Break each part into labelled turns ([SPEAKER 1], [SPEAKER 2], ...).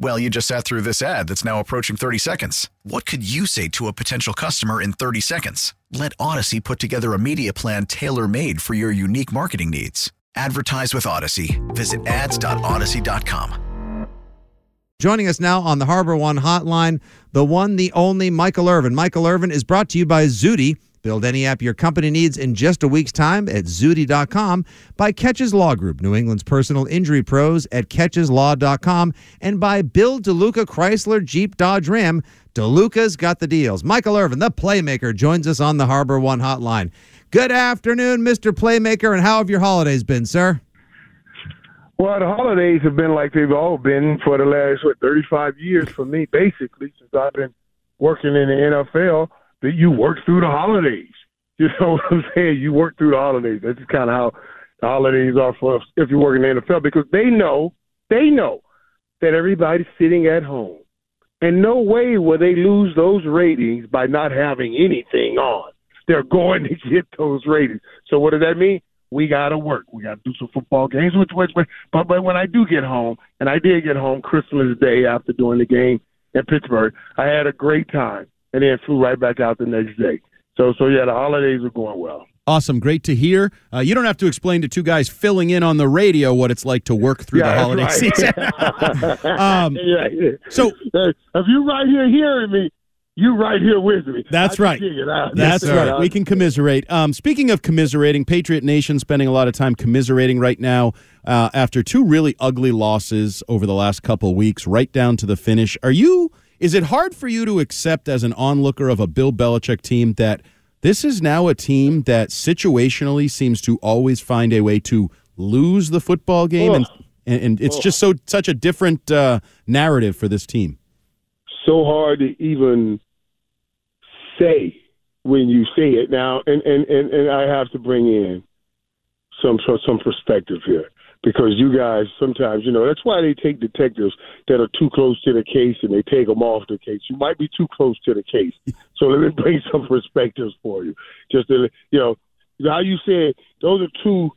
[SPEAKER 1] Well, you just sat through this ad that's now approaching 30 seconds. What could you say to a potential customer in 30 seconds? Let Audacy put together a media plan tailor made for your unique marketing needs. Advertise with Audacy. Visit ads.audacy.com.
[SPEAKER 2] Joining us now on the Harbor One hotline, the one, the only Michael Irvin. Michael Irvin is brought to you by Zudy. Build any app your company needs in just a week's time at Zudy.com by Keches Law Group, New England's personal injury pros at KechesLaw.com, and by Bill DeLuca Chrysler Jeep Dodge Ram. DeLuca's got the deals. Michael Irvin, the playmaker, joins us on the Harbor One hotline. Good afternoon, Mr. Playmaker, and how have your holidays been, sir?
[SPEAKER 3] Well, the holidays have been like they've all been for the last what 35 years for me, basically, since I've been working in the NFL. That you work through the holidays. You know what I'm saying? You work through the holidays. That's just kind of how the holidays are for if you work in the NFL because they know they know that everybody's sitting at home, and no way will they lose those ratings by not having anything on. They're going to get those ratings. So what does that mean? we got to work. We got to do some football games. Which, which, but but when I do get home, and I did get home Christmas Day after doing the game in Pittsburgh, I had a great time, and then flew right back out the next day. So so yeah, the holidays are going well.
[SPEAKER 4] Awesome, great to hear. Uh, you don't have to explain to two guys filling in on the radio what it's like to work through
[SPEAKER 3] Yeah,
[SPEAKER 4] the holiday
[SPEAKER 3] right.
[SPEAKER 4] season. um,
[SPEAKER 3] Yeah, yeah.
[SPEAKER 4] so
[SPEAKER 3] if you right here hearing me, you right here with me.
[SPEAKER 4] That's right.
[SPEAKER 3] dig it out.
[SPEAKER 4] That's
[SPEAKER 3] Yes,
[SPEAKER 4] right. We can commiserate. Um, speaking of commiserating, Patriot Nation spending a lot of time commiserating right now uh, after two really ugly losses over the last couple weeks, right down to the finish. Are you? Is it hard for you to accept as an onlooker of a Bill Belichick team that this is now a team that situationally seems to always find a way to lose the football game, and and, and it's just so such a different uh, narrative for this team.
[SPEAKER 3] so hard to even say when you say it. Now and and and, and I have to bring in some some some perspective here because you guys sometimes you know that's why they take detectives that are too close to the case and they take them off the case you might be too close to the case so let me bring some perspectives for you just to you know how you said those are two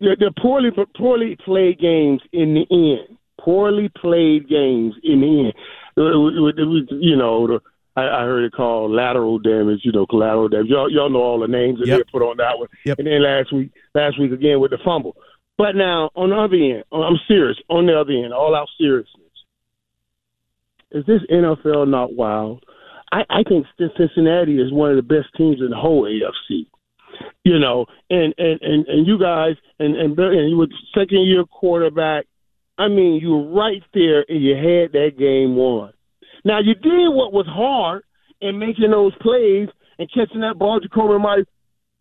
[SPEAKER 3] they're, they're poorly poorly played games in the end poorly played games in the end it was- it was, you know, the, I, I heard it called lateral damage, you know, collateral damage. Y'all, y'all know all the names that
[SPEAKER 4] Yep.
[SPEAKER 3] they put on that one.
[SPEAKER 4] Yep.
[SPEAKER 3] And then last week, last week again with the fumble. But now, on the other end, oh, I'm serious. On the other end, all out seriousness. Is this NFL not wild? I, I think Cincinnati is one of the best teams in the whole AFC. You know, and and and, and you guys, and and, and you were second year quarterback. I mean, you were right there, and you had that game won. Now you did what was hard in making those plays and catching that ball, Jakobi Meyers,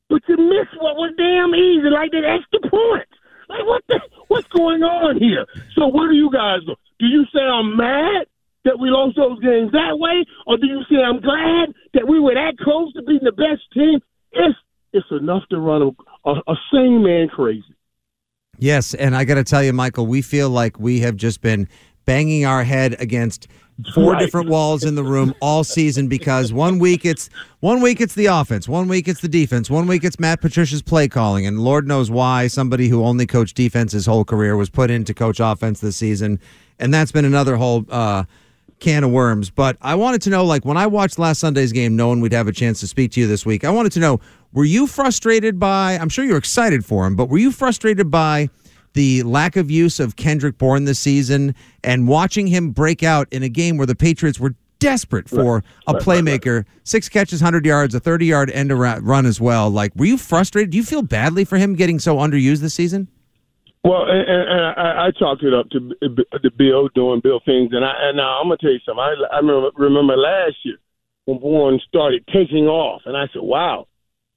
[SPEAKER 3] but you missed what was damn easy, like that extra point. Like what the what's going on here? So what do you guys do? Do you say I'm mad that we lost those games that way, or do you say I'm glad that we were that close to being the best team? It's it's enough to run a, a, a sane man crazy.
[SPEAKER 2] Yes, and I got to tell you, Michael, we feel like we have just been banging our head against four
[SPEAKER 3] Right.
[SPEAKER 2] different walls in the room all season because one week it's one week it's the offense, one week it's the defense, one week it's Matt Patricia's play calling, and Lord knows why somebody who only coached defense his whole career was put in to coach offense this season, and that's been another whole uh, can of worms. But I wanted to know, like, when I watched last Sunday's game, knowing we'd have a chance to speak to you this week, I wanted to know, were you frustrated by? I'm sure you're excited for him, but were you frustrated by? The lack of use of Kendrick Bourne this season and watching him break out in a game where the Patriots were desperate for a playmaker, six catches, 100 yards, a 30 yard end run as well. Like, were you frustrated? Do you feel badly for him getting so underused this season?
[SPEAKER 3] Well, and, and I, I chalked it up to the Bill doing Bill things, and I and now I'm gonna tell you something. I, I remember, remember last year when Bourne started taking off, and I said, "Wow,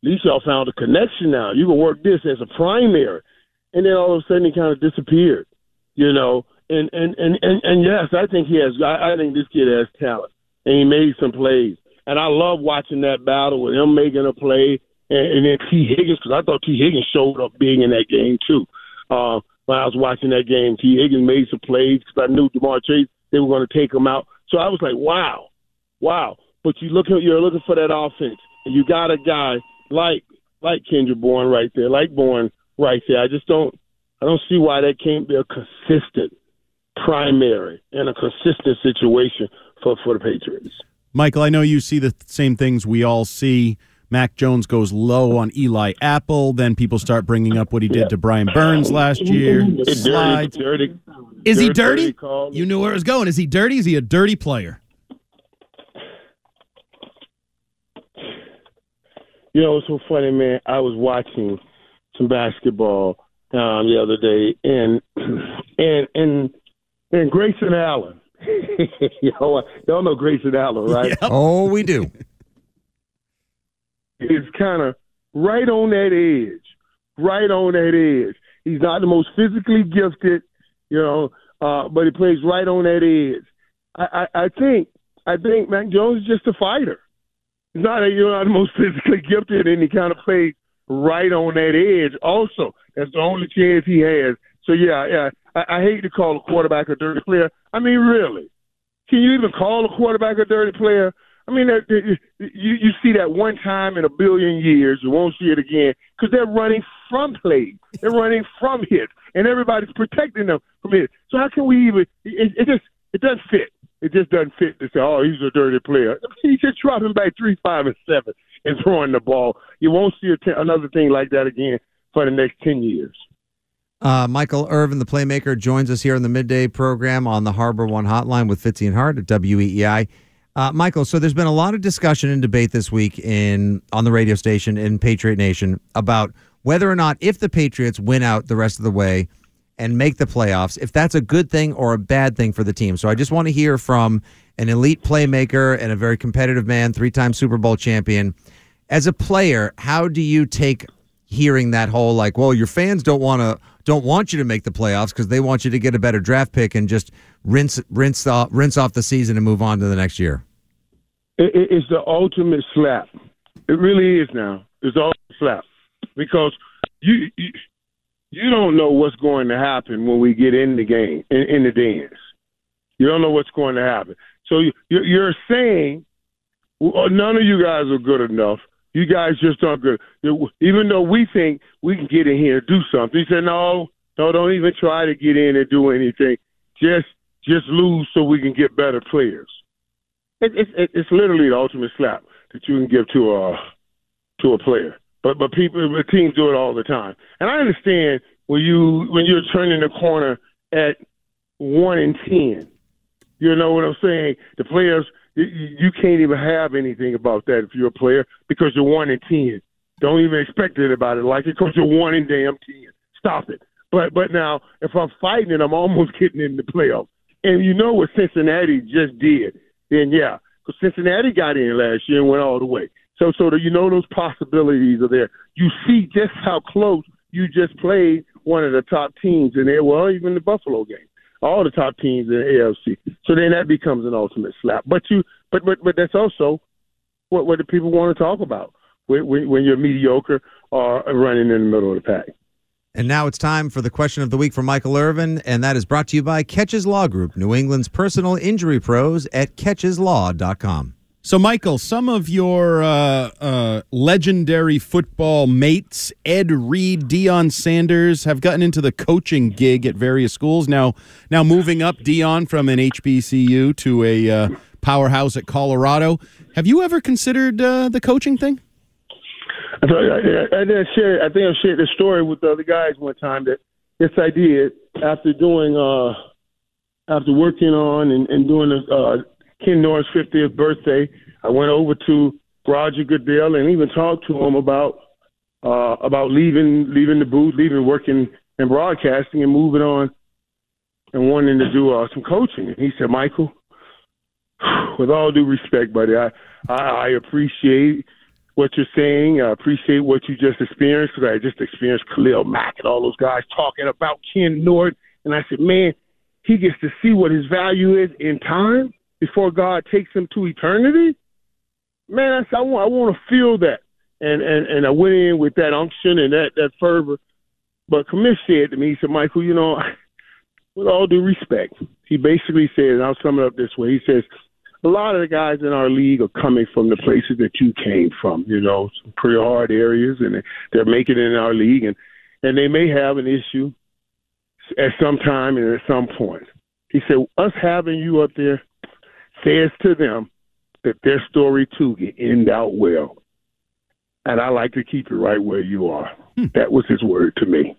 [SPEAKER 3] at least y'all found a connection now. You can work this as a primary," and then all of a sudden he kind of disappeared, you know. And and and and, and yes, I think he has. I, I think this kid has talent, and he made some plays, and I love watching that battle with him making a play, and, and then Tee Higgins because I thought Tee Higgins showed up big in that game too. Uh, when I was watching that game, Tee Higgins made some plays because I knew Ja'Marr Chase they were going to take him out. So I was like, wow, wow. But you look you're looking for that offense, and you got a guy like like Kendrick Bourne right there, like Bourne right there. I just don't I don't see why that can't be a consistent primary and a consistent situation for for the Patriots.
[SPEAKER 4] Michael, I know you see the same things we all see. Mac Jones goes low on Eli Apple. Then people start bringing up what he did to Brian Burns last year.
[SPEAKER 3] It's
[SPEAKER 4] Slides.
[SPEAKER 3] dirty, dirty.
[SPEAKER 5] Is he
[SPEAKER 3] dirty
[SPEAKER 5] dirty? You knew where it was going. Is he dirty? Is he a dirty player?
[SPEAKER 3] You know, it's so funny, man. I was watching some basketball um, the other day, and and and and Grayson Allen. y'all, y'all know Grayson Allen, right?
[SPEAKER 2] Oh, we do.
[SPEAKER 3] is kind of right on that edge, right on that edge. He's not the most physically gifted, you know, uh, but he plays right on that edge. I, I, I think I think Mac Jones is just a fighter. He's not a, you know, not the most physically gifted, and he kind of plays right on that edge. Also, that's the only chance he has. So yeah, yeah. I, I hate to call a quarterback a dirty player. I mean, really, can you even call a quarterback a dirty player? I mean, that, that- you you see that one time in a billion years. You won't see it again because they're running from plays. They're running from hits, and everybody's protecting them from hits. So how can we even? It, it just it doesn't fit. It just doesn't fit to say, "Oh, he's a dirty player." He's just dropping back three, five, and seven and throwing the ball. You won't see another thing like that again for the next ten years.
[SPEAKER 2] Uh, Michael Irvin, the playmaker, joins us here in the midday program on the Harbor One Hotline with Fitzy and Hart at WEEI. Uh, Michael, so there's been a lot of discussion and debate this week in on the radio station in Patriot Nation about whether or not if the Patriots win out the rest of the way and make the playoffs, if that's a good thing or a bad thing for the team. So I just want to hear from an elite playmaker and a very competitive man, three-time Super Bowl champion. As a player, how do you take hearing that whole like, well, your fans don't want to don't want you to make the playoffs because they want you to get a better draft pick and just rinse rinse off rinse off the season and move on to the next year.
[SPEAKER 3] It, it, it's the ultimate slap. It really is now. It's the ultimate slap because you, you you don't know what's going to happen when we get in the game in, in the dance. You don't know what's going to happen. So you, you're saying well, uh, none of you guys are good enough. You guys just aren't good. Even though we think we can get in here and do something, he said, "No, no, don't even try to get in and do anything. Just just lose so we can get better players." It, it, it's literally the ultimate slap that you can give to a to a player. But but people, but teams do it all the time. And I understand when you when you're turning the corner at one and ten. You know what I'm saying? The players, you, you can't even have anything about that if you're a player because you're one and ten. Don't even expect it about it like it because you're one and damn ten. Stop it. But but now if I'm fighting it, I'm almost getting in the playoffs. And you know what Cincinnati just did? Then yeah, because Cincinnati got in last year and went all the way. So so that you know those possibilities are there. You see just how close you just played one of the top teams in there. Well, even the Buffalo game all the top teams in the AFC. So then that becomes an ultimate slap. But you, but but but that's also what what the people want to talk about when, when, when you're mediocre or running in the middle of the pack.
[SPEAKER 2] And now it's time for the question of the week for Michael Irvin, and that is brought to you by Keches Law Group, New England's personal injury pros at kecheslaw.com.
[SPEAKER 4] So, Michael, some of your uh, uh, legendary football mates, Ed Reed, Deion Sanders, have gotten into the coaching gig at various schools. Now, now moving up, Deion from an HBCU to a uh, powerhouse at Colorado. Have you ever considered uh, the coaching thing?
[SPEAKER 3] I, I, I, I didn't. I think I shared the story with the other guys one time that yes, I did after doing uh after working on and, and doing uh, Ken Norton 50th birthday. I went over to Roger Goodell and even talked to him about uh about leaving leaving the booth, leaving working in broadcasting and moving on and wanting to do uh, some coaching. And he said, Michael, with all due respect, buddy, I, I, I appreciate what you're saying. I appreciate what you just experienced because I just experienced Khalil Mack and all those guys talking about Ken Norton. And I said, man, he gets to see what his value is in time before God takes him to eternity. Man, I I want, I want to feel that. And, and, and I went in with that unction and that, that fervor. But Commish said to me, he said, Michael, you know, with all due respect, he basically said, and I'll sum it up this way. He says, a lot of the guys in our league are coming from the places that you came from, you know, some pretty hard areas, and they're making it in our league, and and they may have an issue at some time and at some point. He said, us having you up there says to them that their story too can end out well, and I like to keep it right where you are. Hmm. That was his word to me.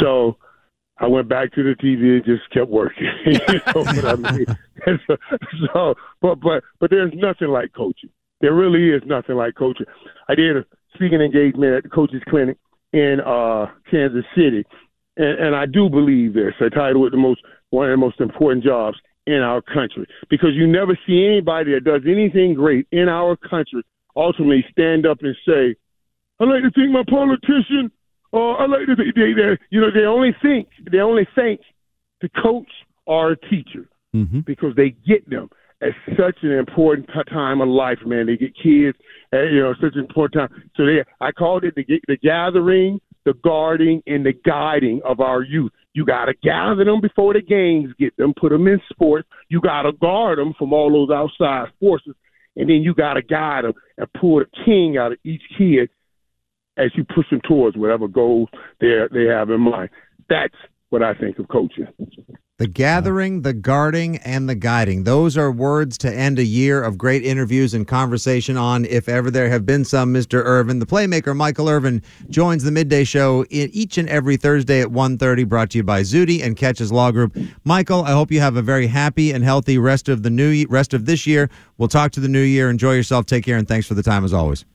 [SPEAKER 3] So I went back to the TV and just kept working. you know what I mean? so, so, but but but there's nothing like coaching. There really is nothing like coaching. I did a speaking engagement at the coaches clinic in uh Kansas City, and, and I do believe this. I title it the most one of the most important jobs in our country because you never see anybody that does anything great in our country ultimately stand up and say, "I'd like to thank my politician or I like to they, they, you know they only think they only think the coach or a teacher
[SPEAKER 4] mm-hmm.
[SPEAKER 3] because they get them at such an important time of life, man. They get kids, at, you know, such an important time. So they, I called it the the gathering, the guarding, and the guiding of our youth. You got to gather them before the games get them, put them in sports. You got to guard them from all those outside forces, and then you got to guide them and pull the king out of each kid as you push them towards whatever goals they they have in mind. That's what I think of coaching.
[SPEAKER 2] The gathering, the guarding, and the guiding. Those are words to end a year of great interviews and conversation on, if ever there have been some, Mr. Irvin. The playmaker, Michael Irvin, joins the midday show each and every Thursday at 1.30, brought to you by Zudy and Keches Law Group. Michael, I hope you have a very happy and healthy rest of the new rest of this year. We'll talk to the new year. Enjoy yourself. Take care, and thanks for the time as always.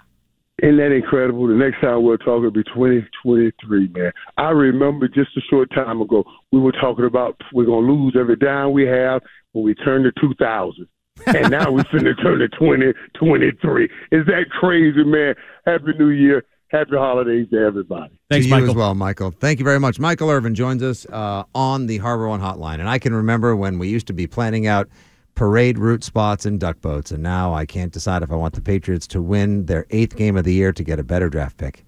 [SPEAKER 3] Isn't that incredible? The next time we'll talk will be 2023, man. I remember just a short time ago, we were talking about we're going to lose every dime we have when we turn to 2000. and now we're finna turn to 2023. Is that crazy, man? Happy New Year. Happy holidays to everybody.
[SPEAKER 2] Thanks, to Michael. as well, Michael. Thank you very much. Michael Irvin joins us uh, on the Harbor One Hotline. And I can remember when we used to be planning out – parade route spots and duck boats. And now I can't decide if I want the Patriots to win their eighth game of the year to get a better draft pick.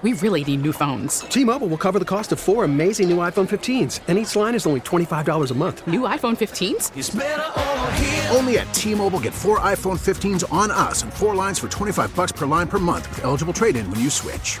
[SPEAKER 6] We really need new phones.
[SPEAKER 7] T Mobile will cover the cost of four amazing new iPhone 15s, and each line is only $25 a month.
[SPEAKER 6] New iPhone 15s?
[SPEAKER 8] Only at T Mobile get four iPhone 15s on us and four lines for 25 bucks per line per month with eligible trade in when you switch.